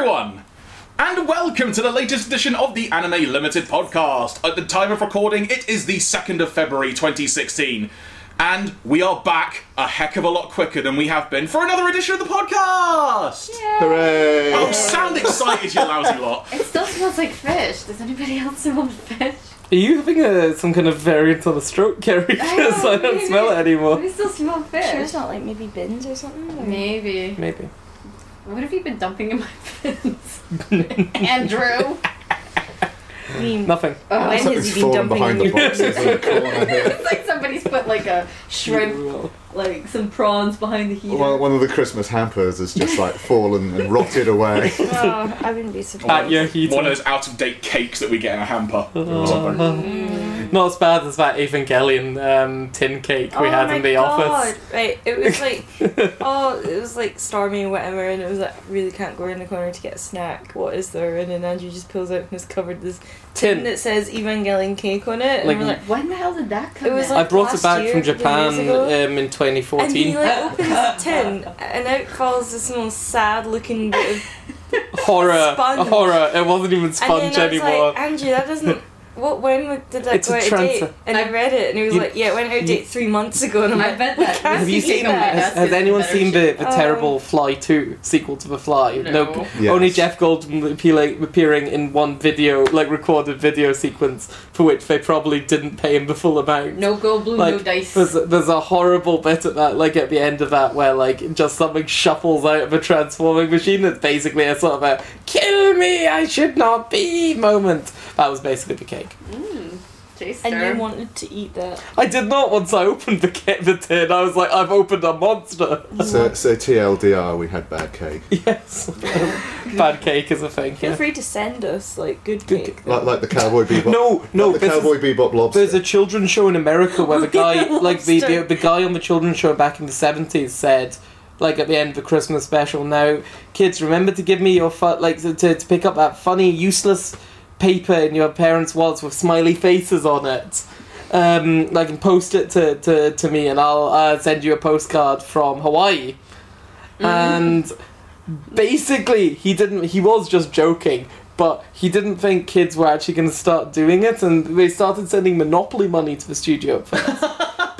everyone! And welcome to the latest edition of the Anime Limited podcast. At the time of recording, it is the 2nd of February 2016. And we are back a heck of a lot quicker than we have been for another edition of the podcast! Hooray! Oh, sound excited, you lousy lot. It still smells like fish. Does anybody else smell fish? Are you having a, some kind of variant on the stroke, Carrie? Because I, don't maybe. smell it anymore. We still smell Sure, fish. it's not like maybe bins or something. or- Maybe. Maybe. What have you been dumping in my bins? Andrew! I mean, Nothing. Oh, when has Something's he been fallen dumping behind in the your boxes in the corner here. it's like somebody's put like a shrimp, like some prawns behind the heater. One, one of the Christmas hampers has just like fallen and rotted away. Oh, I wouldn't be surprised. At your heater. One of those out of date cakes that we get in a hamper. or something. Mm. Not as bad as that Evangelion um, tin cake we oh had my in the God. office. Right, it was like, oh, it was like stormy and whatever, and it was like, really can't go around the corner to get a snack. What is there? And then Andrew just pulls out and has covered this tin Tin. that says Evangelion cake on it. And we're like, when the hell did that come It was in? I like- brought it back year, from a couple of Japan years ago. um, in and 2014. he like opens the tin, and out falls this most sad looking bit of horror. Sponge. Horror. It wasn't even And sponge then I was anymore. like, Andrew, that doesn't. What? When did that It's go a out of date? And I read it, and he was You- like, "Yeah, it went out of date three months ago." And I'm I like, bet that- can't Have you seen that." Has, has anyone seen the, the Oh. terrible Fly 2 sequel to The Fly? No. Yes. Only Jeff Goldblum appealing, appearing in one video, like recorded video sequence, for which they probably didn't pay him the full amount. No Goldblum, no dice. There's, there's a horrible bit at that, like at the end of that, where like just something shuffles out of a transforming machine. That's basically a sort of a "kill me, I should not be" moment. That was basically the cake. Mm, taster. And you wanted to eat that. I did not once I opened the ca- the tin. I was like, I've opened a monster. So, so TLDR, we had bad cake. yes, bad cake is a thing. Feel Yeah. free to send us like good Good cake. Like, like the Cowboy Bebop. No, no, like the this is- Cowboy Bebop lobster. There's a children's show in America where the guy, like the, the the guy on the children's show back in the seventies said, like at the end of the Christmas special, now kids remember to give me your fu- like to, to to pick up that funny useless paper in your parents' wallets with smiley faces on it. Um, like and post it to, to, to me and I'll uh, send you a postcard from Hawaii. And basically he didn't he was just joking but he didn't think kids were actually going to start doing it and they started sending monopoly money to the studio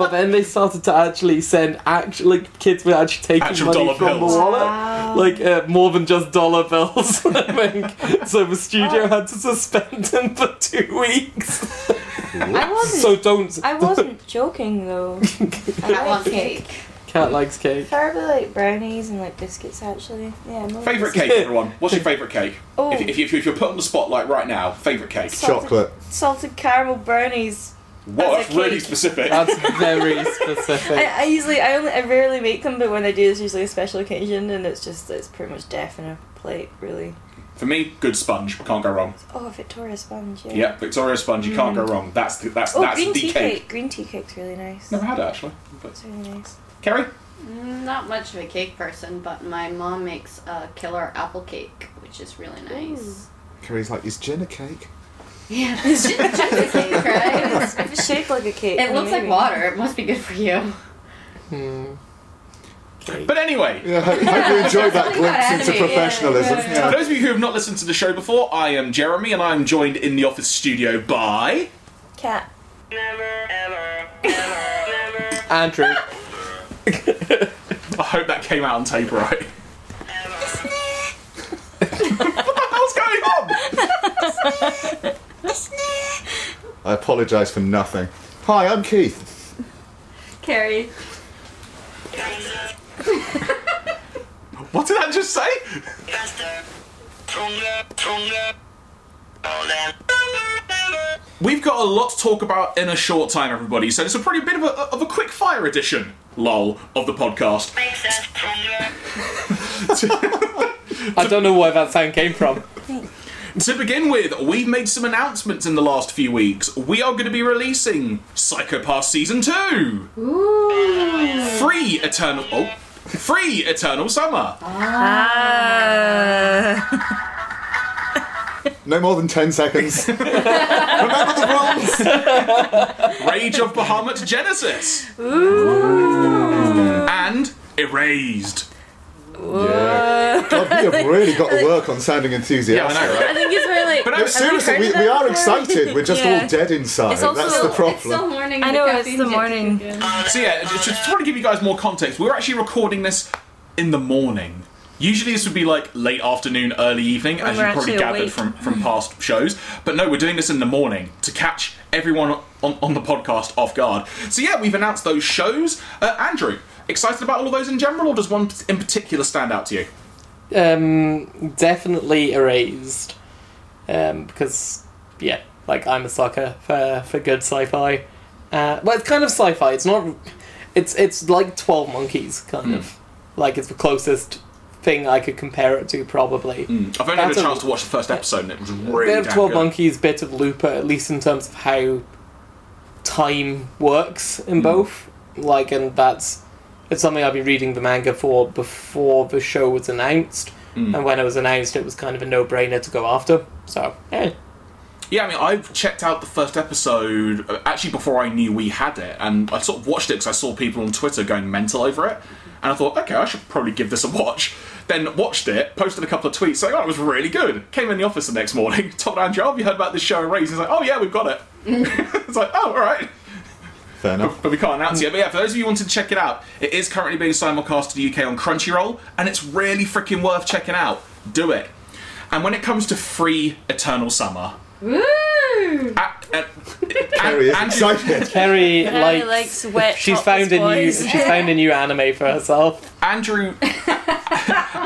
but then they started to actually send actually like, kids were actually taking Actual money from bills. the wallet Wow. like uh, more than just dollar bills i think so the studio had to suspend him for two weeks I wasn't. so don't I wasn't joking though. I Cat like cake. cake. cat likes cake Preferably like brownies and like biscuits actually. Yeah. more Favourite biscuits. cake, everyone. What's your favourite cake? Oh, If, if, you, if you're put on the spotlight right now, favourite cake. salted, Chocolate. salted caramel brownies. Whoa, That's that's really cake. specific. that's very specific I, I usually I only I rarely make them, but when I do, it's usually a special occasion, and it's just it's pretty much death in a plate, really. For me, good sponge. Can't go wrong. Oh, Victoria sponge. Yeah. Yeah, Victoria sponge. You can't go wrong. That's the, that's Oh, that's green the tea cake. cake. Green tea cake's really nice. Never had it actually. But It's really nice. Kerry, Mm, Not much of a cake person, but my mom makes a killer apple cake, which is really nice. Carrie's like, is gin a cake? Yeah, it's just, just a cake, right? It's shaped like a cake, It then looks like water. It must be good for you. Hmm. Cake. but anyway. Yeah, hope, hope you enjoyed that glimpse into professionalism. yeah, yeah. For those of you who have not listened to the show before, I am Jeremy, and I am joined in the office studio by. Cat. andrew I hope that came out on tape right. what the hell's going on? I apologise for nothing. Hi, I'm Keith. Carrie. What did I just say? We've got a lot to talk about in a short time, everybody. So it's a pretty bit of a, of a quick fire edition, lol, of the podcast. i don't know where that sound came from To begin with, we've made some announcements in the last few weeks. We are going to be releasing Psycho Pass Season 2! Free Eternal. Oh. Free Eternal Summer! Ah. No more than 10 seconds. Remember the rules! Rage of Bahamut Genesis! Ooh. And Erased. Yeah. God, we have really got to work on sounding Yeah, enthusiastic. I know, I think it's very like. But No, seriously, heard we, we are excited. We're just Yeah. all dead inside. It's also- That's the problem. It's still morning. I know, it's the morning. kick in. So yeah, just, just trying to give you guys more context. We were actually recording this in the morning. Usually this would be like late afternoon, early evening, When as you probably gathered awake. from, from past shows. But no, we're doing this in the morning to catch everyone on, on the podcast off guard. So yeah, we've announced those shows. Uh, Andrew, excited about all of those in general, or does one in particular stand out to you? Um, definitely erased. Um, because yeah, like I'm a sucker for for good sci-fi. Uh, well, it's kind of sci-fi. It's not. It's it's like Twelve Monkeys, kind of. Like it's the closest thing I could compare it to, probably. I've only had a That's a- chance to watch the first episode, and it was really. bit of Twelve good. Monkeys, bit of Looper, at least in terms of how time works in both. Like, and that's it's something I've been reading the manga for before the show was announced, and when it was announced, it was kind of a no-brainer to go after. So, eh. Yeah, I mean, I checked out the first episode uh, actually before I knew we had it, and I sort of watched it because I saw people on Twitter going mental over it, and I thought, okay, I should probably give this a watch. Then watched it, posted a couple of tweets saying, oh, it was really good. Came in the office the next morning, told Andrew, oh, have you heard about this show Erased? He's like, oh, yeah, we've got it. it's like, oh, all right. Fair enough. But we can't announce it yet. But yeah, for those of you who wanted to check it out, it is currently being simulcast to the UK on Crunchyroll, and it's really freaking worth checking out. Do it. And when it comes to free Eternal Summer, Woo! a- a- Carrie is Andrew- excited. Kerry Carrie likes. likes wet she's topless found a new. boys. She's found a new anime for herself. Andrew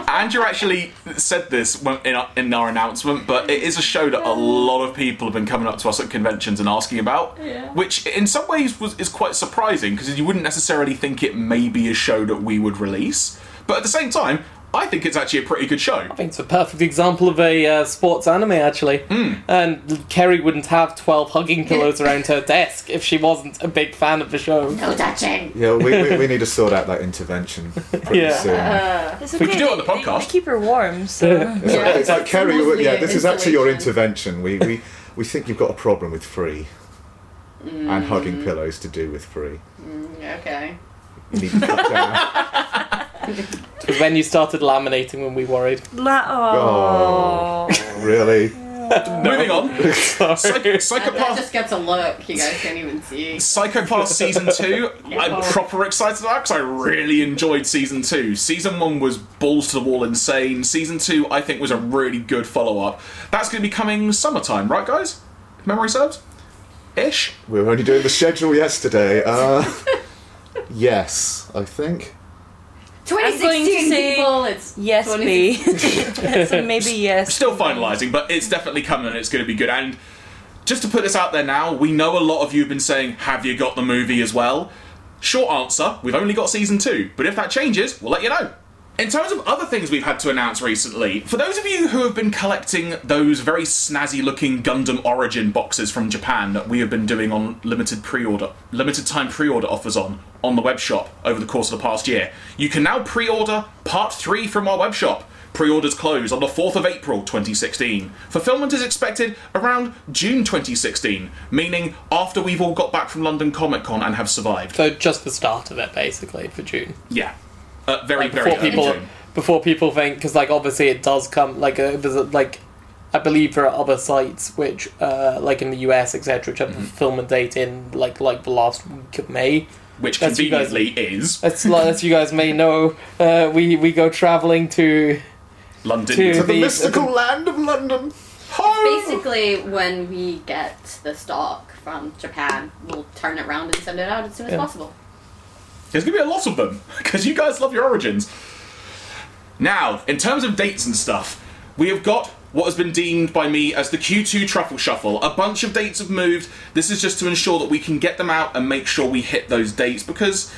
Andrew actually said this when- in our, in our announcement, but it is a show that a lot of people have been coming up to us at conventions and asking about, Yeah. which in some ways was is quite surprising because you wouldn't necessarily think it may be a show that we would release, but at the same time, I think it's actually a pretty good show. I think it's a perfect example of a uh, sports anime, actually. Hmm. And Kerry wouldn't have 12 hugging pillows around her desk if she wasn't a big fan of the show. No touching. Yeah, we, we, we need to sort out that intervention pretty Yeah. soon. It's We can do it on the they- they- podcast. they keep her warm, so. It's Yeah, like, it's like Kerry, yeah, this is actually your intervention. We, we, we think you've got a problem with free. And hugging pillows to do with free. Okay. You need to cut down. It was when you started laminating when we worried. La- oh. really? Moving on, Psych- Sorry. That, that Psycho Pass. just gets a look you guys can't even see. Psycho Pass season two, I'm proper excited about because I really enjoyed season two. Season one was balls to the wall insane. Season two, I think, was a really good follow up. That's going to be coming summertime, right, guys? If Memory serves? Ish? We were only doing the schedule yesterday. Uh, yes, I think. 2016 say people, it's Yes, 2016. B. so maybe yes. Still finalising, but it's definitely coming and it's going to be good. And just to put this out there now, we know a lot of you have been saying, Have you got the movie as well? Short answer, we've only got season two, but if that changes, we'll let you know. In terms of other things we've had to announce recently, for those of you who have been collecting those very snazzy looking Gundam Origin boxes from Japan that we have been doing on limited pre-order, limited time pre-order offers on on the web shop over the course of the past year, you can now pre-order part 3 from our web shop. Pre-orders close on the 4th of April 2016. Fulfillment is expected around June 2016, meaning after we've all got back from London Comic Con and have survived. So just the start of it, basically, for June. Yeah. Uh, very, Like very before early people, June. before people think, because like obviously it does come like uh, there's a, like I believe there are other sites which uh, like in the US etc. which have Mm-hmm. the fulfillment date in like like the last week of May. Which That's you guys- is As, as you guys may know, uh, we we go traveling to London. To- To the The- mystical land of London. Basically, when we get the stock from Japan, we'll turn it around and send it out as soon as Yeah. possible. There's gonna be a lot of them because you guys love your origins. Now, in terms of dates and stuff, we have got what has been deemed by me as the Q2 Truffle Shuffle. A bunch of dates have moved. This is just to ensure that we can get them out and make sure we hit those dates because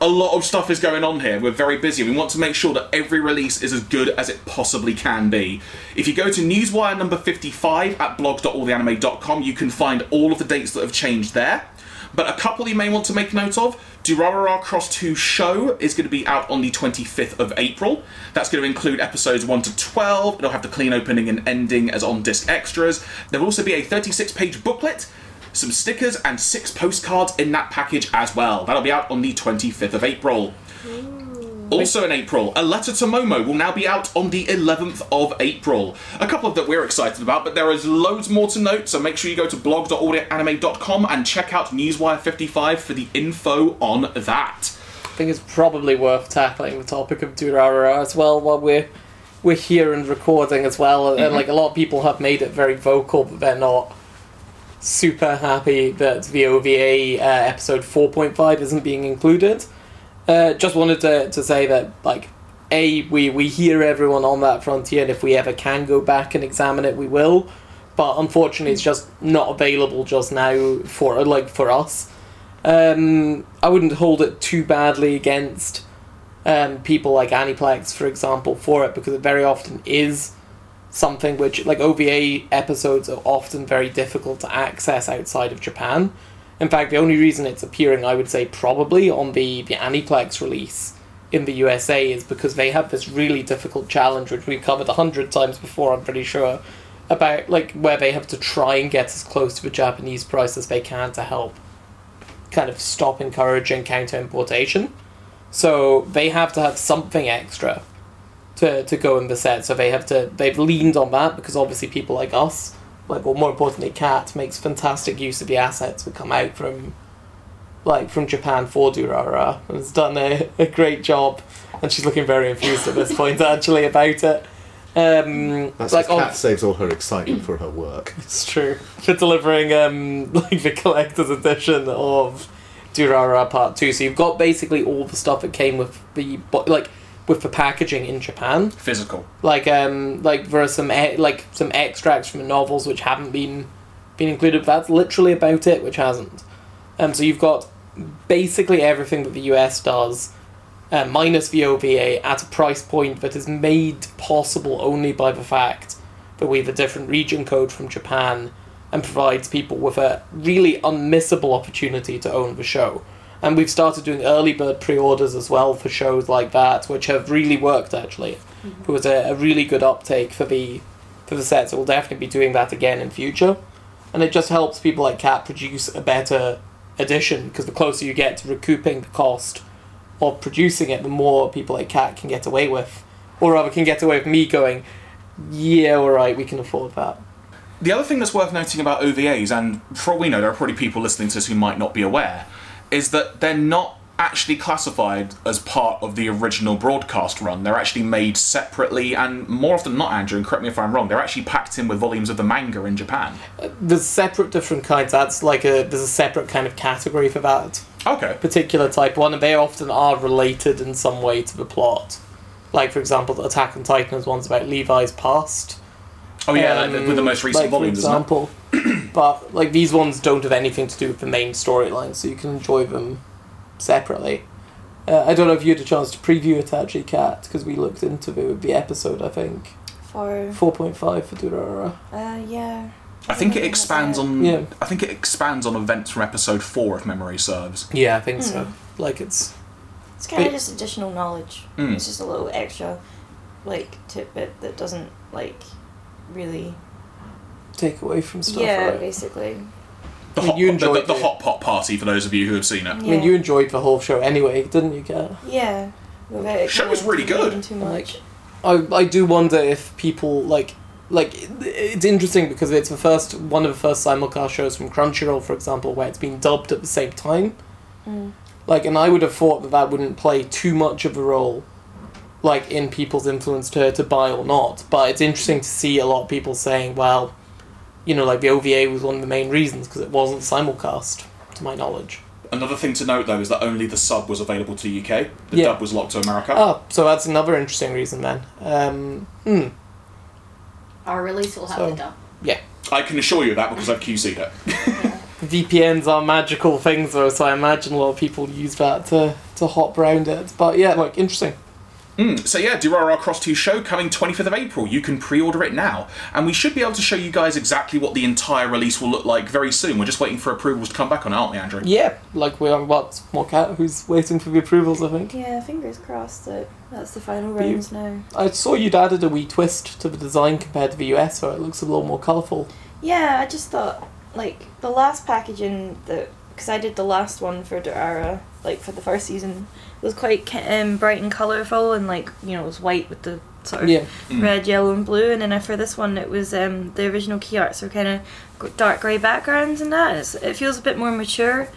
a lot of stuff is going on here. We're very busy. We want to make sure that every release is as good as it possibly can be. If you go to Newswire number 55 at blog.alltheanime.com, you can find all of the dates that have changed there. But a couple you may want to make note of. Durarara Cross 2 Show is going to be out on the 25th of April. That's going to include episodes 1 to 12. It'll have the clean opening and ending as on disc extras. There will also be a 36 page booklet some stickers and six postcards in that package as well. That'll be out on the 25th of April. Also in April, A Letter to Momo will now be out on the 11th of April. A couple of that we're excited about, but there is loads more to note, so make sure you go to blog.alltheanime.com and check out Newswire 55 for the info on that. I think it's probably worth tackling the topic of Durarara as well while we're we're here and recording as well. And like a lot of people have made it very vocal that they're not super happy that the OVA uh, episode 4.5 isn't being included. Uh, just wanted to, to say that like a we we hear everyone on that frontier and if we ever can go back and examine it we will but unfortunately it's just not available just now for like for us um, I wouldn't hold it too badly against um, people like Aniplex, for example, for it because it very often is something which, like OVA episodes, are often very difficult to access outside of Japan. In fact, the only reason it's appearing, I would say, probably on the the Aniplex release in the USA is because they have this really difficult challenge, which we've covered a hundred times before. I'm pretty sure about like where they have to try and get as close to the Japanese price as they can to help kind of stop encouraging counter importation. So they have to have something extra to, to go in the set. So they have to they've leaned on that because obviously people like us, like well more importantly Cat makes fantastic use of the assets that come out from like from Japan for Durara and has done a, a great job and she's looking very enthused at this point actually about it. Um, That's like like on- Cat saves all her excitement for her work. it's true. For delivering um like the collector's edition of Durara Part Two, so you've got basically all the stuff that came with the like with the packaging in Japan. Physical. Like um like there are some e- like some extracts from the novels which haven't been been included. That's literally about it, which hasn't. Um, so you've got basically everything that the US does, uh, minus the OVA, at a price point that is made possible only by the fact that we have a different region code from Japan and provides people with a really unmissable opportunity to own the show. And we've started doing early bird pre orders as well for shows like that, which have really worked actually. Mm-hmm. It was a, a really good uptake for the for the set, so we'll definitely be doing that again in future. And it just helps people like Cat produce a better edition because the closer you get to recouping the cost of producing it, the more people like Cat can get away with. Or rather, can get away with me going, yeah, alright, we can afford that. The other thing that's worth noting about OVAs, and for all we know, there are probably people listening to this who might not be aware, is that they're not actually classified as part of the original broadcast run. They're actually made separately, and more often than not, Andrew, and correct me if I'm wrong, they're actually packed in with volumes of the manga in Japan. There's separate different kinds. That's like a there's a separate kind of category for that Okay. particular type one, and they often are related in some way to the plot. Like for example, the Attack on Titan is one's about Levi's past. Oh yeah, Um, with the most recent like, volumes, for example. But like these ones don't have anything to do with the main storyline, so you can enjoy them separately. Uh, I don't know if you had a chance to preview it actually, Kat, because we looked into the, the episode. I think For four point five for Durara. uh yeah. I think it expands on. Yeah. I think it expands on events from episode four, if memory serves. Yeah, I think so. Like it's It's kind of just additional knowledge. Mm. It's just a little extra, like tidbit that doesn't like really. Take away from stuff. yeah, right? basically. The I mean, hot, you pot, the, enjoyed the, the hot pot party for those of you who have seen it. I mean, you enjoyed the whole show anyway, didn't you, Kat? Yeah. the Show was really good. Too much. I I do wonder if people like like it- it's interesting because it's the first one of the first simulcast shows from Crunchyroll, for example, where it's been dubbed at the same time. Mm. Like, and I would have thought that that wouldn't play too much of a role, like in people's influence to to buy or not. But it's interesting to see a lot of people saying, well, you know, like the OVA was one of the main reasons because it wasn't simulcast, to my knowledge. Another thing to note though is that only the sub was available to UK. The Yeah. dub was locked to America. Oh, so that's another interesting reason then. Um, hmm. Our release will have So- the dub. Yeah. I can assure you of that because I've QC'd it. VPNs are magical things, though, so I imagine a lot of people use that to, to hop around it. But yeah, like, interesting. Mm, so yeah, Durara Cross 2 show coming 25th of April. You can pre-order it now. And we should be able to show you guys exactly what the entire release will look like very soon. We're just waiting for approvals to come back on, it, aren't we, Andrew? Yeah, like, we're what, more cat who's waiting for the approvals, I think. Yeah, fingers crossed that that's the final But rounds now. I saw you'd added a wee twist to the design compared to the US, so it looks a little more colourful. Yeah, I just thought like the last packaging that because I did the last one for Durara like for the first season. Was quite um, bright and colourful, and like you know, it was white with the sort of Yeah. Mm. red, yellow, and blue. And then for this one, it was um, the original key arts were kind of dark grey backgrounds and that. It's, it feels a bit more mature.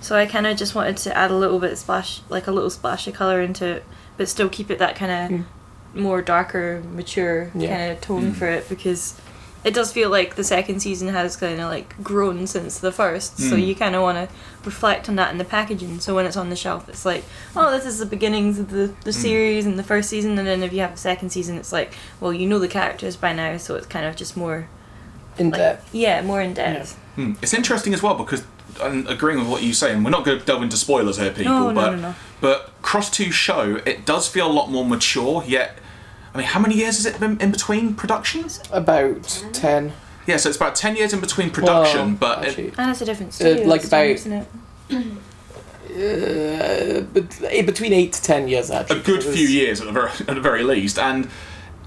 So I kind of just wanted to add a little bit of splash, like a little splash of colour into it, but still keep it that kind of more darker, mature Yeah. kind of tone Mm. for it because it does feel like the second season has kind of like grown since the first. So Mm. you kind of want to reflect on that in the packaging. So when it's on the shelf, it's like, oh, this is the beginnings of the, the series and the first season. And then if you have a second season, it's like, well, you know the characters by now, so it's kind of just more In like, depth. Yeah, more in depth. Hmm. It's interesting as well because I'm agreeing with what you're saying we're not going to delve into spoilers here, people. No, no, but no, no. but Cross Two show it does feel a lot more mature. Yet, I mean, how many years has it been in between productions? About ten. Yeah, so it's about ten years in between production, Well, but it, actually, And it's a different studio, like this time, about- isn't it? uh, but eh, between eight to ten years actually. a actually. good It was- few years at the very at the very least, and.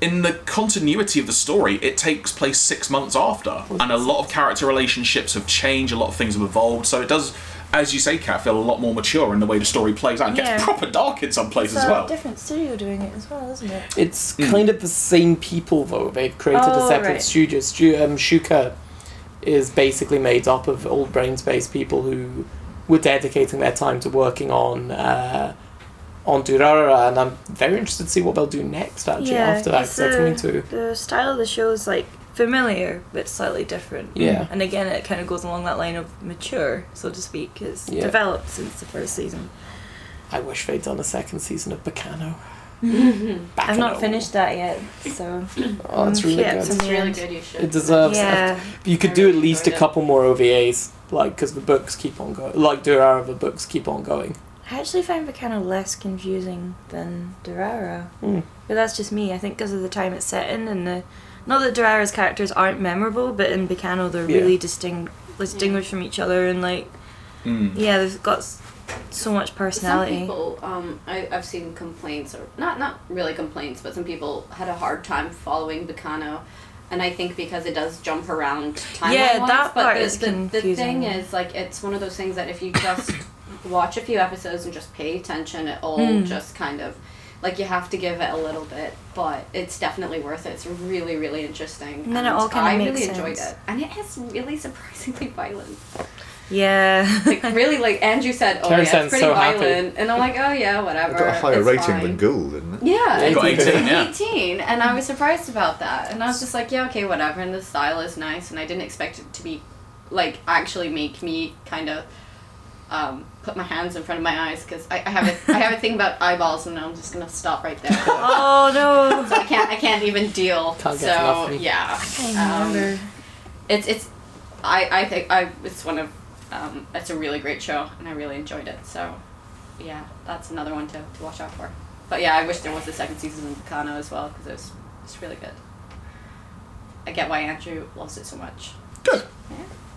In the continuity of the story, it takes place six months after, and a lot of character relationships have changed. A lot of things have evolved, so it does, as you say, Kat, feel a lot more mature in the way the story plays out. and Yeah. gets proper dark in some places It's as a well. different studio doing it as well, isn't it? It's Hmm. kind of the same people though. They've created a Oh, separate right. studio. Stu- um, Shuka is basically made up of old Brain's Base people who were dedicating their time to working on uh, on Durara, and I'm very interested to see what they'll do next. Actually, after that, 'cause it's, they're uh, coming to The style of the show is like familiar but slightly different. yeah. And again, it kind of goes along that line of mature, so to speak. It's Yeah. developed since the first season. I wish they'd done a second season of Baccano. I've not finished that yet, so Oh, that's really Yeah, good. it's It's in the really good. You should. It deserves. yeah. You could I do really at least a enjoyed it. couple more OVAs, like because the books keep on going. Like Durara, the books keep on going. I actually find Baccano less confusing than Durara. Mm. But that's just me. I think because of the time it's set in and the. Not that Durara's characters aren't memorable, but in Baccano they're Yeah. really distinct, distinguished from each other and like. Mm. Yeah, they've got so much personality. Some personality. people, um, I, I've seen complaints, or not not really complaints, but some people had a hard time following Baccano, and I think because it does jump around timeline Yeah, wise, that but part the, is the, the thing is, like, it's one of those things that if you just watch a few episodes and just pay attention, it all Mm. just kind of. Like you have to give it a little bit, but it's definitely worth it. It's really, really interesting. And then it all kinda I makes really enjoyed sense. it, and it is really surprisingly violent. Yeah. Like really, like Andrew said, oh Carrie yeah, it's pretty so happy. violent, and I'm like, oh yeah, whatever. It got a higher it's rating fine. than Ghoul, didn't it? Yeah, It got 18, 18, yeah. 18, and I was surprised about that, and I was just like, yeah, okay, whatever. And the style is nice, and I didn't expect it to be, like, actually make me kind of, um, put my hands in front of my eyes because I, I have a I have a thing about eyeballs, and I'm just gonna stop right there. oh no. I can't I can't even deal. Can't so enough. yeah, um, it's it's I I think I it's one of um, it's a really great show and I really enjoyed it. So yeah, that's another one to, to watch out for. But yeah, I wish there was a second season of Kano as well because it was it's really good. I get why Andrew loves it so much. Good.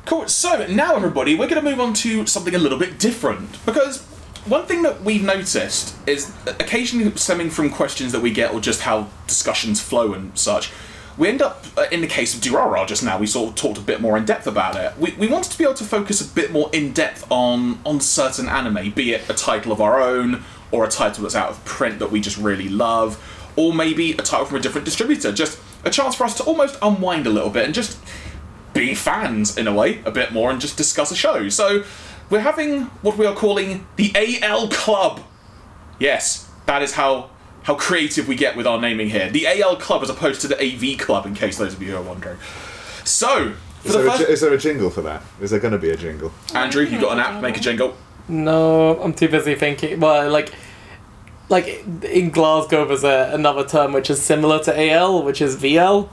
Cool. So now, everybody, we're going to move on to something a little bit different because one thing that we've noticed is occasionally stemming from questions that we get or just how discussions flow and such. We end up, uh, in the case of Durara just now, we sort of talked a bit more in depth about it. We, we wanted to be able to focus a bit more in depth on on certain anime, be it a title of our own or a title that's out of print that we just really love, or maybe a title from a different distributor. Just a chance for us to almost unwind a little bit and just be fans in a way a bit more and just discuss a show. So we're having what we are calling the AL Club. Yes, that is how how creative we get with our naming here. The AL Club as opposed to the AV Club, in case those of you who are wondering. So for Is the there, a, first, ji- is there a jingle for that? Is there going to be a jingle? Andrew, you got an app, make a jingle. No, I'm too busy thinking. Well, like, like in Glasgow, there's a, another term which is similar to AL, which is VL,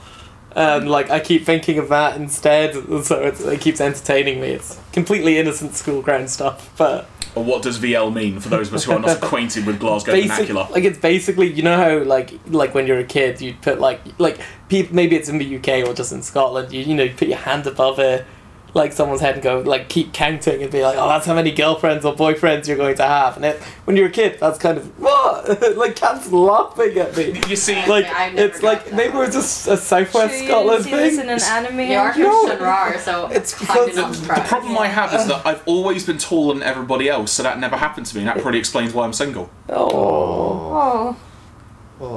and like I keep thinking of that instead. So it's, it keeps entertaining me. It's completely innocent school ground stuff, but Or what does VL mean for those of us who are not acquainted with Glasgow basic, vernacular? like it's basically you know how like like when you're a kid you'd put like like maybe it's in the UK or just in Scotland you you know you put your hand above a like someone's head and go like keep counting and be like, oh, that's how many girlfriends or boyfriends you're going to have. And it, when you're a kid, that's kind of what like cats laughing at me. You see, Like I've it's like that. maybe it was just a Southwest Sure, you Scotland didn't see this thing. in an anime. You are Andrew? No. Christian Rar, so It's it's because of not the surprised. problem I have is that I've always been taller than everybody else, so that never happened to me, and that probably explains why I'm single. Oh, Oh. No.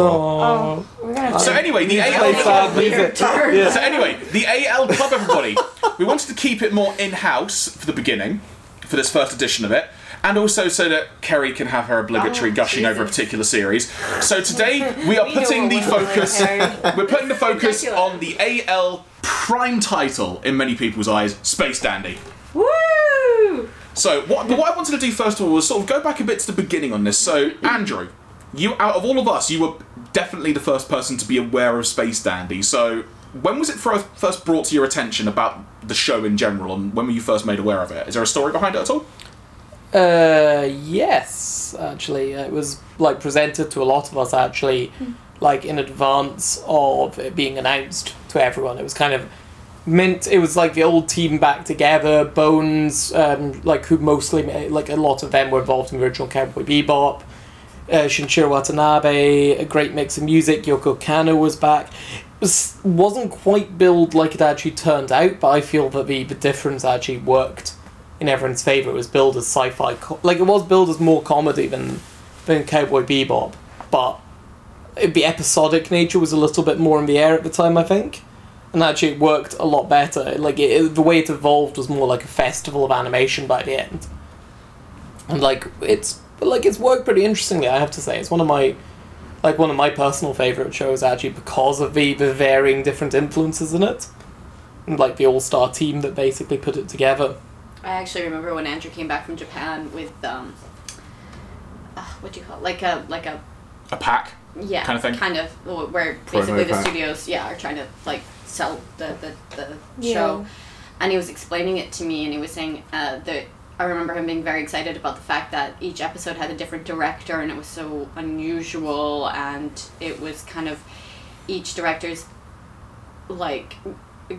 oh, we're gonna. So anyway, the Play AL sad music. Yeah. So anyway, the AL Club, everybody. we wanted to keep it more in-house for the beginning, for this first edition of it, and also so that Kerry can have her obligatory Oh, gushing over a Jesus. particular series. So today we are We know putting the we're doing, focus. Harry. We're putting the focus Ridiculous. on the AL prime title in many people's eyes, Space Dandy. Woo! So what, but what I wanted to do first of all was sort of go back a bit to the beginning on this. So mm. Andrew, you out of all of us, you were definitely the first person to be aware of Space Dandy. So when was it first first brought to your attention about the show in general, and when were you first made aware of it? Is there a story behind it at all? Uh, yes, actually, it was like presented to a lot of us actually, like in advance of it being announced to everyone. It was kind of meant. It was like the old team back together. Bones, um, like who mostly like a lot of them were involved in the original Cowboy Bebop. Uh, Watanabe, a great mix of music. Yoko Kanno was back. It was, wasn't quite billed like it actually turned out, but I feel that the, the difference actually worked in everyone's favour. It was billed as sci-fi, co- like it was billed as more comedy than than Cowboy Bebop, but it, the episodic nature was a little bit more in the air at the time, I think, and actually it worked a lot better. Like it, it- the way it evolved was more like a festival of animation by the end, and like it's like it's worked pretty interestingly. I have to say, it's one of my like one of my personal favourite shows actually because of the, the varying different influences in it. And like the all star team that basically put it together. I actually remember when Andrew came back from Japan with um, uh, what do you call it? like a like a A pack. yeah Kind of thing? kind of where basically the pack. studios yeah are trying to like sell the the, the Yeah. show, and he was explaining it to me, and he was saying uh, that. I remember him being very excited about the fact that each episode had a different director and it was so unusual and it was kind of each director's like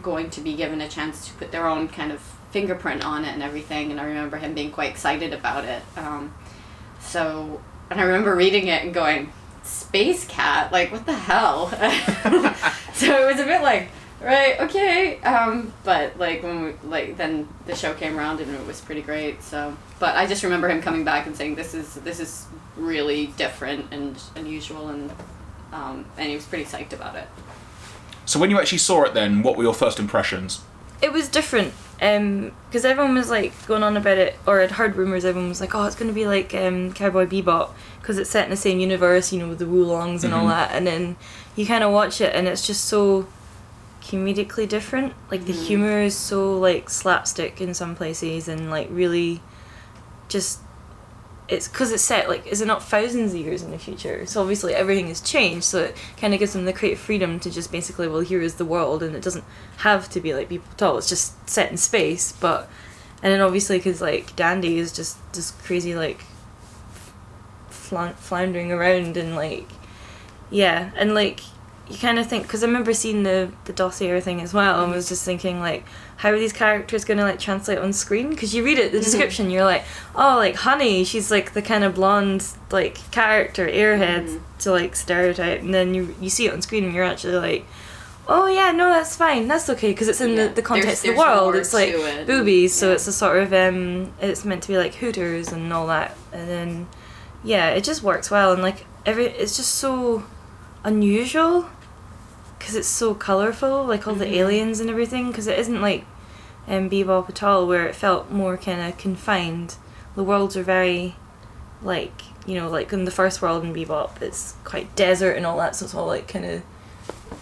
going to be given a chance to put their own kind of fingerprint on it and everything and i remember him being quite excited about it. Um, so and i remember reading it and going space cat? Like what the hell? So it was a bit like right okay um, but like when we like then the show came around and it was pretty great so but i just remember him coming back and saying this is this is really different and unusual and um, and he was pretty psyched about it So when you actually saw it, then what were your first impressions? it was different because everyone was like going on about it or i'd heard rumors everyone was like oh it's going to be like um, cowboy bebop because it's set in the same universe you know with the woolongs and all Mhm. that and then you kind of watch it and it's just so comedically different. Like the Mhm. humor is so like slapstick in some places and like really just it's because it's set like is it not thousands of years in the future? So obviously everything has changed so it kind of gives them the creative freedom to just basically well here is the world and it doesn't have to be like people at all. It's just set in space but and then obviously because like dandy is just this crazy like floundering around and like yeah and like you kind of think because i remember seeing the the dossier thing as well and was just thinking like how are these characters going to like translate on screen because you read it the description you're like oh like honey she's like the kind of blonde like character airhead Mhm. to like stereotype and then you you see it on screen and you're actually like oh yeah no that's fine that's okay because it's in Yeah. the, the context There's- of the world it's like it. boobies so Yeah. it's a sort of um it's meant to be like hooters and all that and then yeah it just works well and like every it's just so unusual because it's so colorful like all Mhm. the aliens and everything because it isn't like um, bebop at all where it felt more kind of confined the worlds are very like you know like in the first world in bebop it's quite desert and all that so it's all like kind of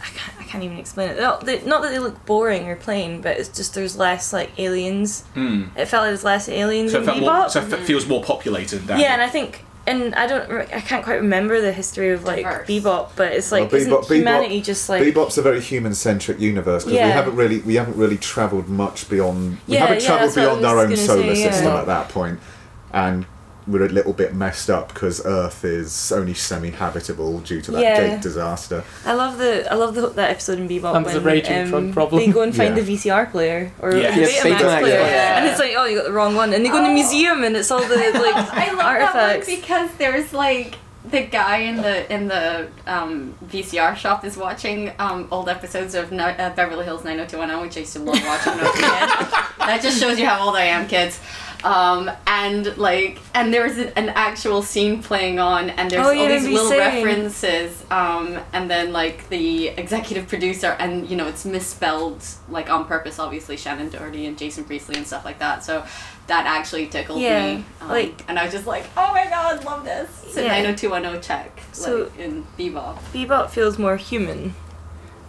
I can't, I can't even explain it not, they, not that they look boring or plain but it's just there's less like aliens Hmm. it felt like there's less aliens So in it, bebop more, so it fe- feels more populated. Yeah and i think and i don't i can't quite remember the history of like Diverse. bebop but it's like Well, isn't Bebop- Bebop- humanity just like Bebop's a very human-centric universe because we haven't really we haven't really travelled much beyond we Yeah, haven't yeah, travelled that's what I beyond our own solar say, system Yeah. at that point, and we're a little bit messed up because Earth is only semi-habitable due to that Yeah. gate disaster. I love the I love the, that episode in Bebop And there's when a raging um, drug problem. they go and find Yeah. the VCR player or Yeah. the Yes, Betamax, Betamax, player, yeah. and it's like oh you got the wrong one, and they go in the Oh. museum and it's all the like I love that artifacts. one because there's like the guy in the in the um, VCR shop is watching um, old episodes of no- uh, Beverly Hills 90210, which I used to love watching when I was a kid. that just shows you how old I am, kids. Um, and like, and there's an, an actual scene playing on, and there's Oh, all these little saying. references, um, and then like the executive producer, and you know it's misspelled like on purpose, obviously Shannen Doherty and Jason Priestley and stuff like that. So that actually tickled Yeah, me. Um, like- and I was just like, oh my god, love this. It's a Yeah. 90210 check, So- like in Bebop. Bebop feels more human,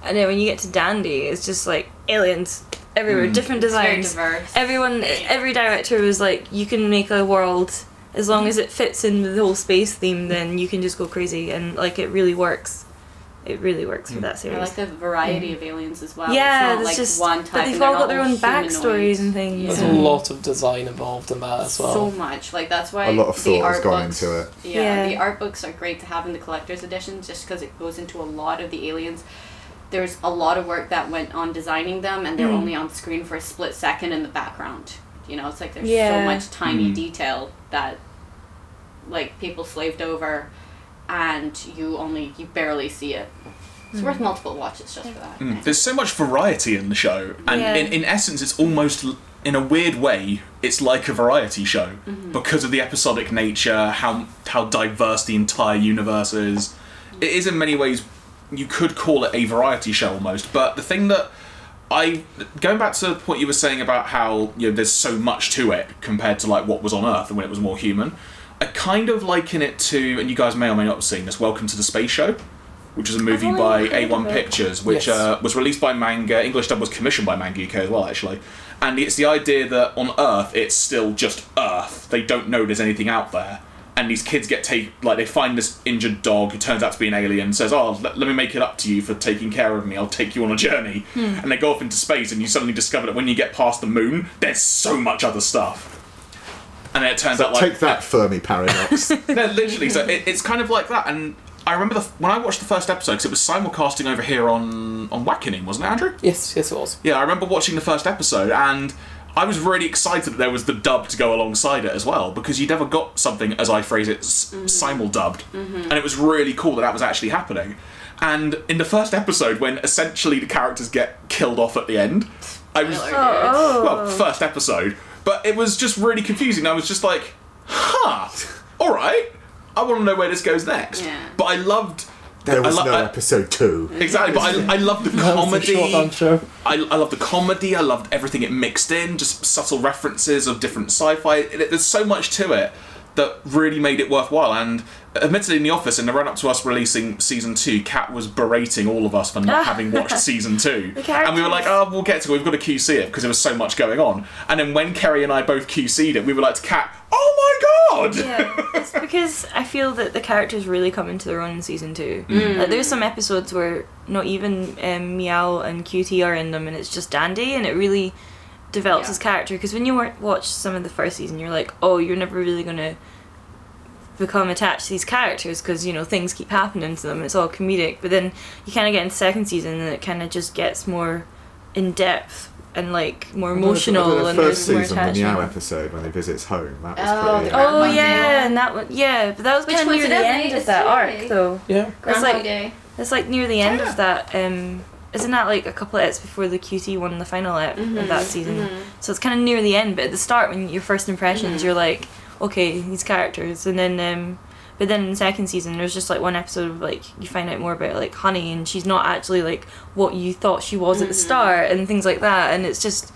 and then when you get to Dandy, it's just like aliens everywhere, hmm. different It's very designs. diverse. Everyone, every director was like, you can make a world as long as it fits in with the whole space theme. Hmm. Then you can just go crazy, and like it really works. It really works for hmm. that series. I series. like the variety of aliens as well. Mm. yeah, it's not there's like just one but type. they've all got their own humanoid. backstories and things. There's a lot of design involved in that as well. So much. Like that's why A lot of thought has art gone books, into it. Yeah, Yeah. the art books are great to have in the collector's edition just because it goes into a lot of the aliens. There's a lot of work that went on designing them, and they're Mm. only on screen for a split second in the background. You know, it's like there's so much tiny Mm. detail that, like, people slaved over, and you only you barely see it. It's worth multiple watches just for that. Mm. There's so much variety in the show, and Yeah. in, in essence, it's almost, in a weird way, it's like a variety show Mm-hmm. because of the episodic nature, how how diverse the entire universe is. It is in many ways, you could call it a variety show almost. But the thing that I going back to the point you were saying about how you know there's so much to it compared to like what was on Earth and when it was more human. I kind of liken it to, and you guys may or may not have seen this. Welcome to the Space Show, which is a movie only by A1. Pictures, which Yes. uh, was released by Manga. English dub was commissioned by Manga UK as well, actually. And it's the idea that on Earth, it's still just Earth. They don't know there's anything out there. And these kids get take like they find this injured dog who turns out to be an alien. Says, "Oh, let, let me make it up to you for taking care of me. I'll take you on a journey." Hmm. And they go off into space, and you suddenly discover that when you get past the moon, there's so much other stuff. And then it turns out like Take that, Fermi paradox. no, literally. So it, it's kind of like that. And I remember the, when I watched the first episode because it was simulcasting over here on on Wakanim, wasn't it, Andrew? Yes, yes, it was. Yeah, I remember watching the first episode and. I was really excited that there was the dub to go alongside it as well because you never got something, as I phrase it, s- mm-hmm. simul dubbed, mm-hmm. and it was really cool that that was actually happening. And in the first episode, when essentially the characters get killed off at the end, I was Oh, well, first episode, but it was just really confusing. I was just like, huh, all right, I want to know where this goes next. Yeah. But I loved. There was lo- no I- episode two. Exactly, but I, I loved the That was a short comedy. run show. I, I loved the comedy. I loved everything it mixed in, just subtle references of different sci-fi. It, there's so much to it that really made it worthwhile. And admittedly, in the office, in the run-up to us releasing season two, Kat was berating all of us for not ah. having watched season two, The and we were like, "Oh, we'll get to it. We've got to QC it because there was so much going on." And then when Kerry and I both QC'd it, we were like to Kat, "Oh my god!" Yeah, it's because I feel that the characters really come into their own in season two. Mm. Like, there's some episodes where not even um, Meow and QT are in them, and it's just Dandy, and it really develops Yeah. his character. Because when you watch some of the first season, you're like, oh, you're never really gonna become attached to these characters because you know things keep happening to them. It's all comedic, but then you kind of get in second season, and it kind of just gets more in depth and like more emotional, The and first there's more season, the Meow episode when they visits home, that was Oh, pretty. the Oh Groundhog yeah, and that one, yeah, but that was Which kind of near the end of that today. arc, though. Yeah. it's like Day. that's like near the end Yeah. of that. Um, isn't that like a couple of eps before the QT won the final ep of Mm-hmm, that season? So it's kind of near the end, but at the start, when your first impressions, Mm-hmm. you're like, okay, these characters, and then um, but then in the second season, there's just like one episode of like you find out more about like Honey, and she's not actually like what you thought she was at the Mm-hmm. start, and things like that, and it's just,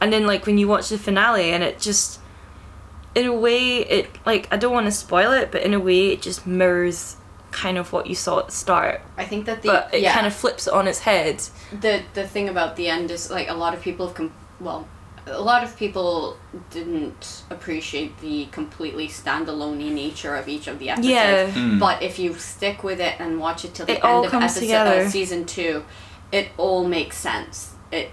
and then like when you watch the finale, and it just in a way it like I don't want to spoil it, but in a way it just mirrors kind of what you saw at the start, I think that the but it yeah, kind of flips it on its head. the the thing about the end is like a lot of people have com- well a lot of people didn't appreciate the completely standalone nature of each of the episodes. Yeah. Mm. But if you stick with it and watch it till the It all end of comes episode together. uh, season two, it all makes sense. It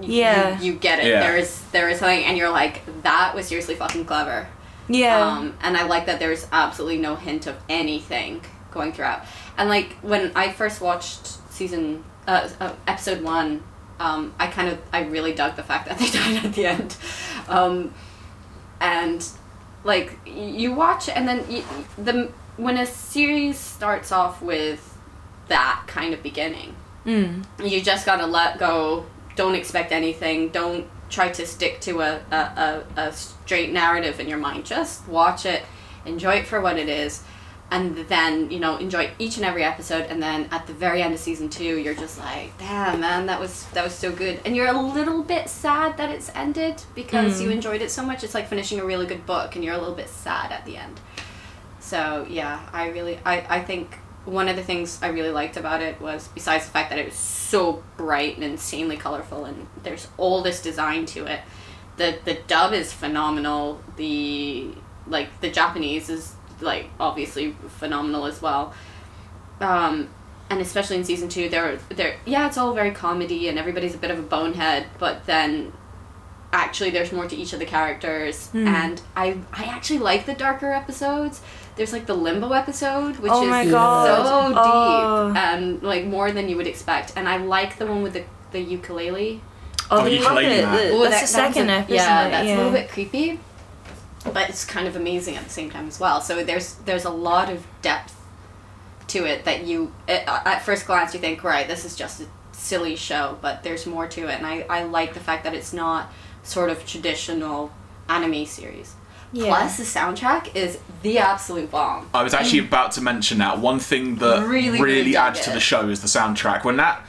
Yeah. you, you get it. Yeah. There is there is something, and you're like that was seriously fucking clever. Yeah. Um, and I like that there's absolutely no hint of anything going throughout. And like when I first watched season uh, uh, episode one, um, I kind of I really dug the fact that they died at the end, um, and like you watch and then y the when a series starts off with that kind of beginning, Mm. you just gotta let go. Don't expect anything. Don't try to stick to a, a, a, a straight narrative in your mind. Just watch it, enjoy it for what it is, and then, you know, enjoy each and every episode. And then at the very end of season two, you're just like, damn, man, that was that was so good. And you're a little bit sad that it's ended because you mm. enjoyed it so much. It's like finishing a really good book, and you're a little bit sad at the end. So yeah, I really I, I think one of the things I really liked about it was besides the fact that it was so bright and insanely colorful and there's all this design to it. The the dub is phenomenal. The like the Japanese is like obviously phenomenal as well. Um and especially in season two, there, there, yeah, it's all very comedy and everybody's a bit of a bonehead, but then actually there's more to each of the characters Hmm. and I I actually like the darker episodes. There's like the limbo episode, which Oh is God. so deep Oh. and like more than you would expect. And I like the one with the the ukulele. Oh, Oh, the, you can lay the- that. the- Ooh, that's the that- second a- episode. Yeah, that's yeah. a little bit creepy, but it's kind of amazing at the same time as well. So there's there's a lot of depth to it that you eh, at, at first glance you think right this is just a silly show, but there's more to it, and I I like the fact that it's not sort of traditional anime series. Yeah. Plus, the soundtrack is the absolute bomb. I was actually mm. about to mention that one thing that Really, really, really dug adds to the show is the soundtrack. When that,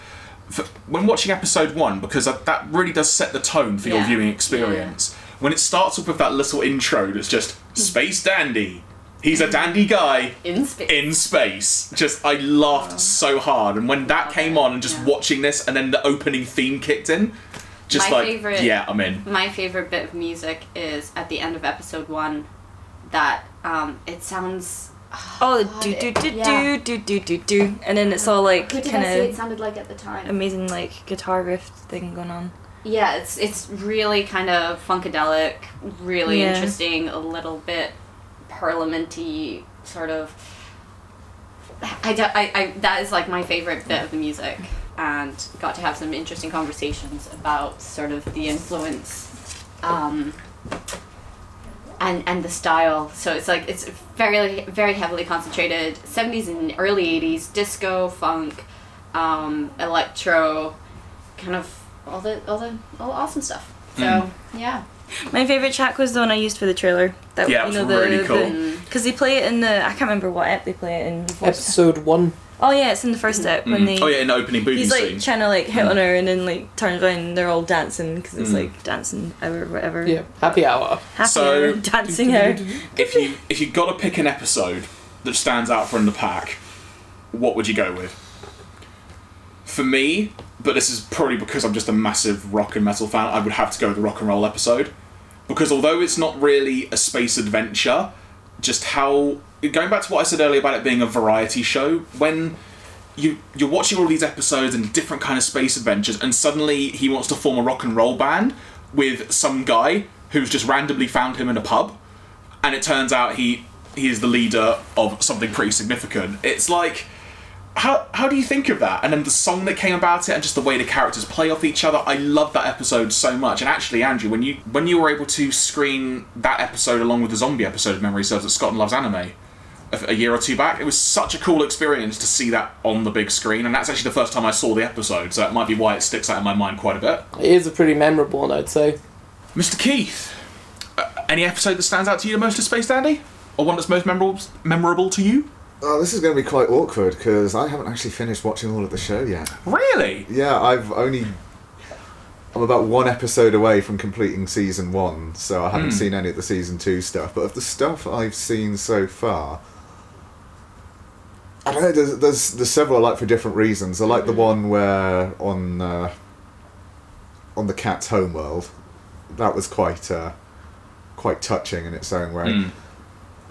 f- when watching episode one, because that- that really does set the tone for your viewing experience. When it starts off with that little intro that's just space dandy. He's a dandy guy In space. in space. Just I laughed so hard, and when that Love came on, and just yeah. watching this, and then the opening theme kicked in, just My like favorite- yeah, I'm in. My favorite bit of music is at the end of episode one. That um, it sounds. Oh, the God, do do it- do yeah. do do do do do, and then it's all like Who did I kind say it sounded like at the time? amazing like guitar riff thing going on. Yeah, it's it's really kind of funkadelic, really Yeah. interesting, a little bit parliamenty sort of. I, do, I, I that is like my favorite bit of the music, and got to have some interesting conversations about sort of the influence, um, and and the style. So it's like it's very very heavily concentrated seventies and early eighties disco funk, um, electro, kind of all the all the all awesome stuff. So Mm. yeah, My favorite track was the one I used for the trailer. That Yeah, you it know was the really cool. because they play it in the I can't remember what app they play it in. before. Episode one. Oh yeah, it's in the first app when Mm. they. oh yeah, in the opening booty He's like scene. trying to like hit on her and then like turns around and they're all dancing because it's Mm. like dancing hour whatever. Yeah, happy hour. Happy So- hour, dancing hour. if you if you got to pick an episode that stands out from the pack, what would you go with? For me, but this is probably because I'm just a massive rock and metal fan, I would have to go with the rock and roll episode. Because although it's not really a space adventure, just how going back to what I said earlier about it being a variety show, when you you're watching all these episodes and different kind of space adventures, and suddenly he wants to form a rock and roll band with some guy who's just randomly found him in a pub, and it turns out he he is the leader of something pretty significant. It's like how how do you think of that? And then the song that came about it, and just the way the characters play off each other. I love that episode so much. And actually, Andrew, when you when you were able to screen that episode along with the zombie episode of Memory Serves at Scotland Loves Anime a, a year or two back, it was such a cool experience to see that on the big screen. And that's actually the first time I saw the episode, so that might be why it sticks out in my mind quite a bit. It is a pretty memorable one, I'd say. Mr. Keith, uh, any episode that stands out to you the most of Space Dandy, or one that's most memorable memorable to you? Oh, this is going to be quite awkward because I haven't actually finished watching all of the show yet. Really? Yeah, I've only. I'm about one episode away from completing season one, so I haven't Hmm. seen any of the season two stuff. But of the stuff I've seen so far, I don't know. There's there's, there's several I like for different reasons. I like the one where on uh, on the cat's homeworld, that was quite uh, quite touching in its own way. Mm.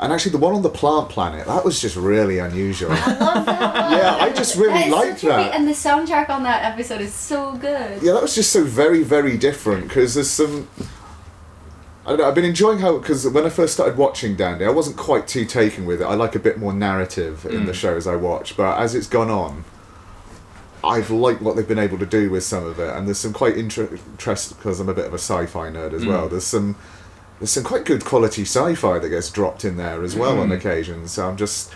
And actually, the one on the plant planet that was just really unusual. I love that one. Yeah, I just really That is so liked trippy, that. and the soundtrack on that episode is so good. Yeah, that was just so very, very different because there's some. I don't know, I've been enjoying how because when I first started watching Dandy, I wasn't quite too taken with it. I like a bit more narrative in the mm. shows I watch, but as it's gone on, I've liked what they've been able to do with some of it, and there's some quite inter- interest because I'm a bit of a sci-fi nerd as mm. well. There's some there's some quite good quality sci-fi that gets dropped in there as well on hmm. occasion. So I'm just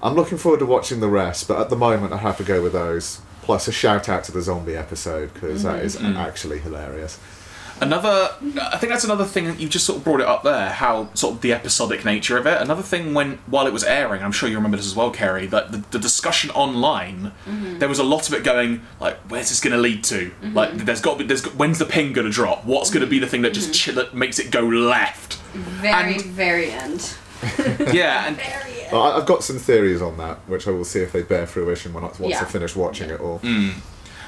I'm looking forward to watching the rest, but at the moment I have to go with those. Plus a shout out to the zombie episode because that hmm. is hmm. actually hilarious. Another, I think that's another thing that you just sort of brought it up there. How sort of the episodic nature of it. Another thing when while it was airing, I'm sure you remember this as well, Kerry. That the, the discussion online, mm-hmm. there was a lot of it going like, "Where's this going to lead to? Mm-hmm. Like, there's got to be, there's when's the pin going to drop? What's going to be the thing that just mm-hmm. chill, that makes it go left? Very, And- very end. Yeah, and Well, I- I've got some theories on that, which I will see if they bear fruition when I, once Yeah. I finish watching it all. Mm.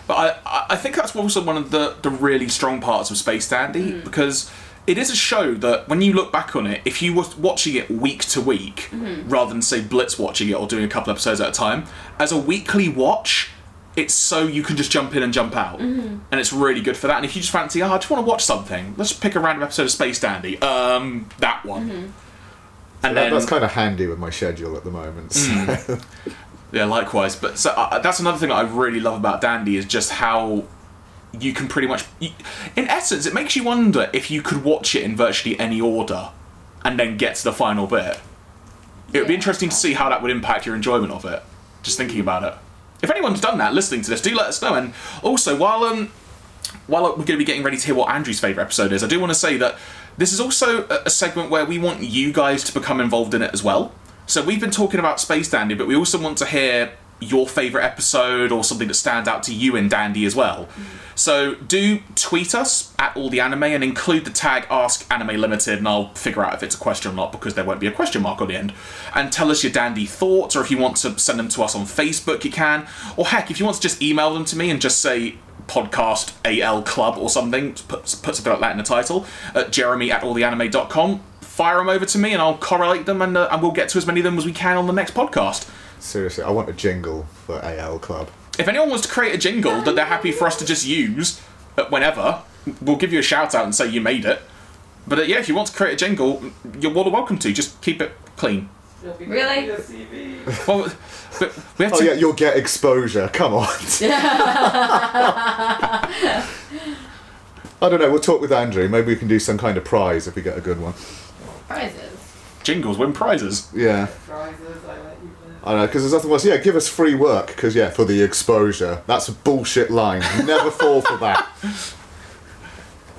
But I, I- I think that's also one of the, the really strong parts of Space Dandy Mm. because it is a show that when you look back on it, if you were watching it week to week Mm-hmm. rather than say blitz watching it or doing a couple episodes at a time, as a weekly watch, it's so you can just jump in and jump out, Mm-hmm. and it's really good for that. And if you just fancy, oh, I just want to watch something, let's pick a random episode of Space Dandy. Um, that one. Mm-hmm. And That- then that's kind of handy with my schedule at the moment. so- Mm. Yeah, likewise. But so uh, that's another thing that I really love about Dandy is just how you can pretty much, you, in essence, it makes you wonder if you could watch it in virtually any order and then get to the final bit. It would be interesting to see how that would impact your enjoyment of it. Just thinking about it. If anyone's done that, listening to this, do let us know. And also, while um, while we're going to be getting ready to hear what Andrew's favourite episode is, I do want to say that this is also a segment where we want you guys to become involved in it as well. So we've been talking about Space Dandy, but we also want to hear your favourite episode or something that stands out to you in Dandy as well. So do tweet us at all the anime and include the tag Ask Anime Limited, and I'll figure out if it's a question or not because there won't be a question mark on the end. And tell us your Dandy thoughts, or if you want to send them to us on Facebook, you can. Or heck, if you want to just email them to me and just say podcast AL Club or something, put, put something like that in the title, at jeremy at alltheanime.com. Fire them over to me and I'll correlate them and, uh, and we'll get to as many of them as we can on the next podcast. Seriously, I want a jingle for AL Club. If anyone wants to create a jingle that they're happy for us to just use uh, whenever, we'll give you a shout out and say you made it. But uh, yeah, if you want to create a jingle, you're more than welcome to. Just keep it clean. Really? Well, but we have Oh to. yeah, you'll get exposure. Come on. I don't know. We'll talk with Andrew. Maybe we can do some kind of prize if we get a good one. Prizes. Jingles win prizes. Yeah. I don't know because there's nothing worse. Yeah, give us free work because yeah, for the exposure. That's a bullshit line. Never fall for that.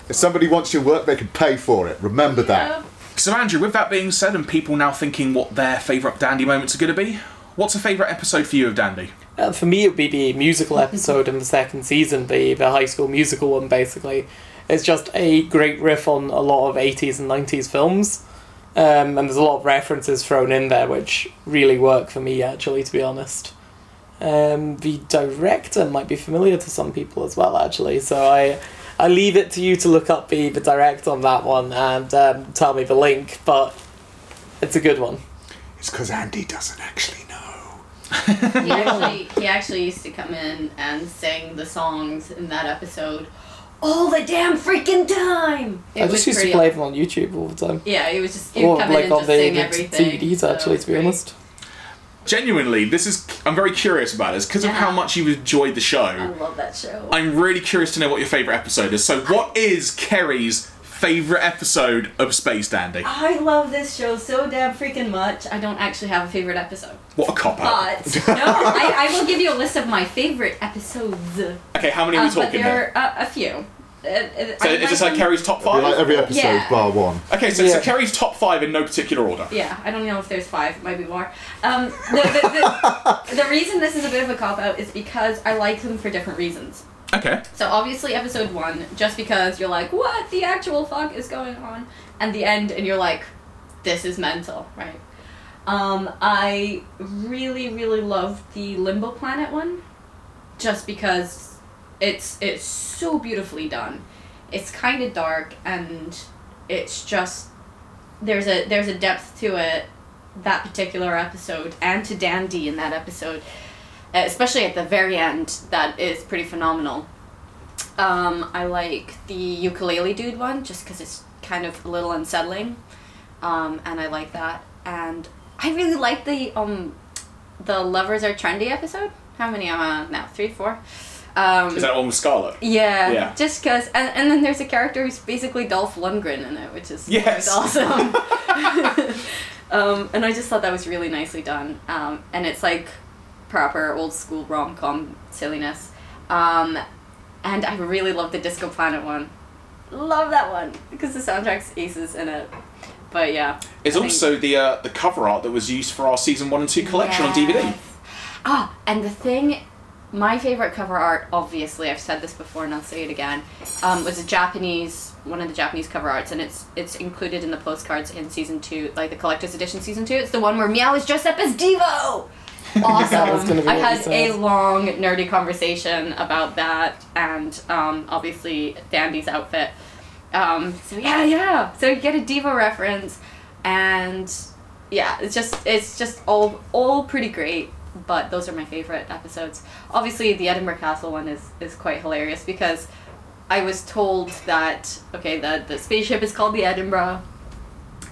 If somebody wants your work, they can pay for it. Remember that. So, Andrew, with that being said, and people now thinking what their favourite Dandy moments are going to be, what's a favourite episode for you of Dandy? Uh, for me, it would be the musical episode in the second season, the the High School Musical one. Basically, it's just a great riff on a lot of eighties and nineties films, um, and there's a lot of references thrown in there which really work for me. Actually, to be honest, um, the director might be familiar to some people as well. Actually, so I. I leave it to you to look up the, the direct on that one and um, tell me the link, but it's a good one. It's because Andy doesn't actually know. He actually, he actually used to come in and sing the songs in that episode all the damn freaking time. It I just used to play aw- them on YouTube all the time. Yeah, it was just he Or would come in like and on just the, sing the everything. DVDs, so actually, it to be great. honest. Genuinely, this is. I'm very curious about this because of how much you've enjoyed the show. I love that show. I'm really curious to know what your favourite episode is. So, what is Kerry's favourite episode of Space Dandy? I love this show so damn freaking much. I don't actually have a favorite episode, What a cop out. but no, I, I will give you a list of my favorite episodes. Okay, how many are Uh, we but talking there here? are uh, a few. Uh, uh, So, I is this like them- Kerry's top five? like every episode Yeah. bar one. Okay, so, so Kerry's top five in no particular order. Yeah, I don't know if there's five. It might be more. Um, the, the, the, the reason this is a bit of a cop out is because I like them for different reasons. Okay. So obviously, episode one, just because you're like, what the actual fuck is going on, and the end, and you're like, this is mental, right? Um, I really, really love the Limbo Planet one, just because it's it's so beautifully done. It's kind of dark, and it's just there's a there's a depth to it that particular episode, and to Dandy in that episode, especially at the very end. That is pretty phenomenal. Um, I like the ukulele dude one just because it's kind of a little unsettling, um, and I like that. And I really like the um, the lovers are trendy episode. How many am I on now? Three, four. Um, Is that one with Scarlet? yeah, Yeah. just because, and, and then there's a character who's basically Dolph Lundgren in it, which is Yes. awesome. um, and I just thought that was really nicely done. Um, and it's like proper old school rom com silliness. Um, and I really love the Disco Planet one. Love that one because the soundtrack's aces in it. But yeah, It's I think- also the uh, the cover art that was used for our season one and two collection on DVD. Ah, and the thing, my favorite cover art, obviously, I've said this before and I'll say it again, um, was a Japanese, one of the Japanese cover arts, and it's it's included in the postcards in season two, like the collector's edition season two. It's the one where Meow is dressed up as Devo. Awesome! I had a long nerdy conversation about that, and um, obviously Dandy's outfit. Um, so yeah, yeah. So you get a Devo reference, and yeah, it's just it's just all all pretty great. But those are my favorite episodes. Obviously, the Edinburgh Castle one is is quite hilarious because I was told that okay, the the spaceship is called the Edinburgh,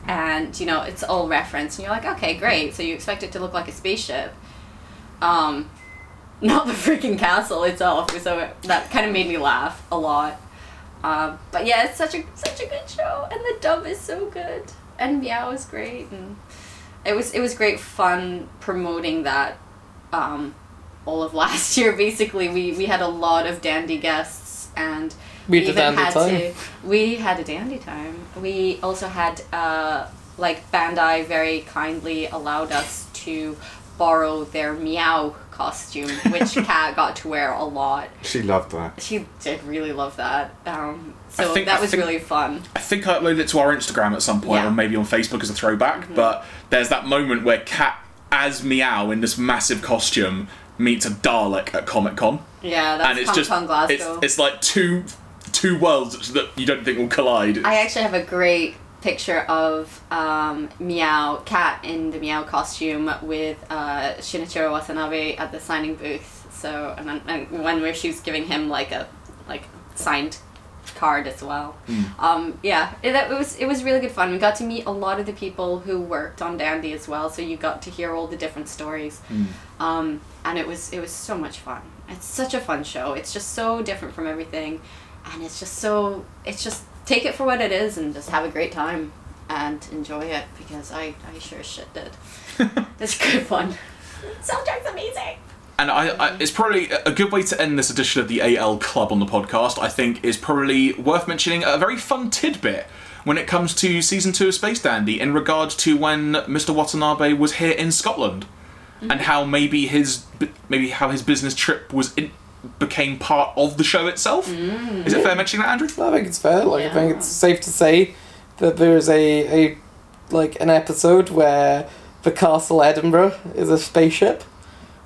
and you know it's all referenced, and you're like, okay, great. So you expect it to look like a spaceship, um, not the freaking castle itself. So that kind of made me laugh a lot. Um, but yeah, it's such a such a good show, and the dub is so good, and Meow is great, and it was it was great fun promoting that. Um, all of last year, basically, we we had a lot of dandy guests, and We had a dandy had time. to. We had a dandy time. We also had uh, like Bandai very kindly allowed us to borrow their Meow costume, which Kat got to wear a lot. She loved that. She did really love that. Um, so think- that was think- really fun. I think I uploaded it to our Instagram at some point, Yeah. Mm-hmm. or maybe on Facebook as a throwback. But there's that moment where Kat, as Meow in this massive costume, meets a Dalek at Comic Con, Yeah, that's and it's just Kong, it's it's like two two worlds that you don't think will collide. I actually have a great picture of um, Meow Kat in the Meow costume with uh, Shinichiro Watanabe at the signing booth. So and, then- and one where she was giving him like a like signed card as well. Um, yeah, it, it was it was really good fun. We got to meet a lot of the people who worked on Dandy as well, so you got to hear all the different stories. Um, and it was it was so much fun. It's such a fun show. It's just so different from everything, and it's just so it's just take it for what it is and just have a great time and enjoy it because I I sure as shit did. it's good fun. Soundtrack's amazing. And I, I, it's probably a good way to end this edition of the AL Club on the podcast. I think is probably worth mentioning a very fun tidbit when it comes to season two of Space Dandy in regard to when Mr. Watanabe was here in Scotland, and mm-hmm. how maybe his maybe how his business trip was in, became part of the show itself. Mm. Is it fair mentioning that, Andrew? I think it's fair. Like I think it's safe to say that there's a, a like an episode where the castle Edinburgh is a spaceship,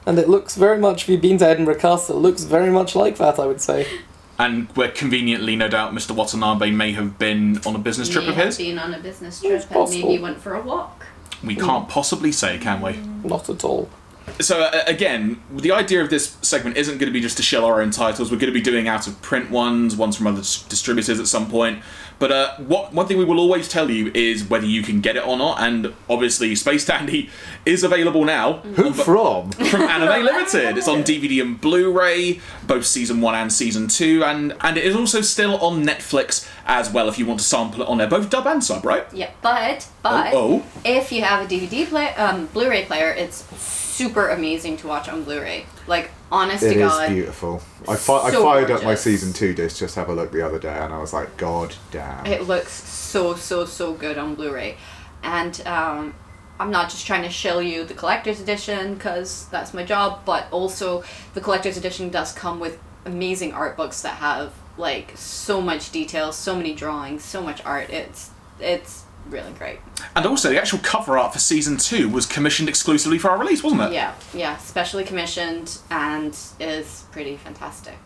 and it looks very much. If you've been to Edinburgh Castle, it looks very much like that. I would say. And where conveniently, no doubt, Mr. Watanabe may have been on a business trip May of have his. been on a business trip and possible. maybe went for a walk. We can't possibly say, can we? Not at all. So uh, again, the idea of this segment isn't going to be just to shell our own titles. We're going to be doing out of print ones, ones from other dis- distributors at some point. But uh, what one thing we will always tell you is whether you can get it or not. And obviously, Space Dandy is available now Who from? from Anime Limited. It's on DVD and Blu-ray, both season one and season two, and and it is also still on Netflix as well. If you want to sample it on there, both dub and sub, right? Yeah, but but oh, if you have a DVD player, um, Blu-ray player, it's super amazing to watch on Blu-ray. Like, honest It to is God, beautiful. I, fi- I So fired up my season two disc just have a look the other day, and I was like, God damn. it looks so so so good on Blu-ray, and um, I'm not just trying to shill you the collector's edition because that's my job, but also the collector's edition does come with amazing art books that have like so much detail, so many drawings, so much art. It's it's really great. and also the actual cover art for season two was commissioned exclusively for our release, wasn't it? Yeah, yeah, specially commissioned and is pretty fantastic.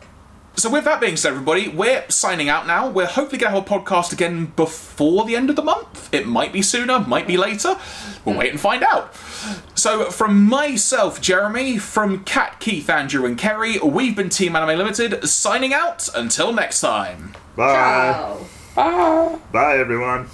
So with that being said, everybody, we're signing out now. We're hopefully going to have a podcast again before the end of the month. It might be sooner, might be later. We'll wait and find out. So from myself, Jeremy, from Kat, Keith, Andrew, and Kerry, we've been Team Anime Limited, signing out until next time. Bye. Ciao. Bye, everyone.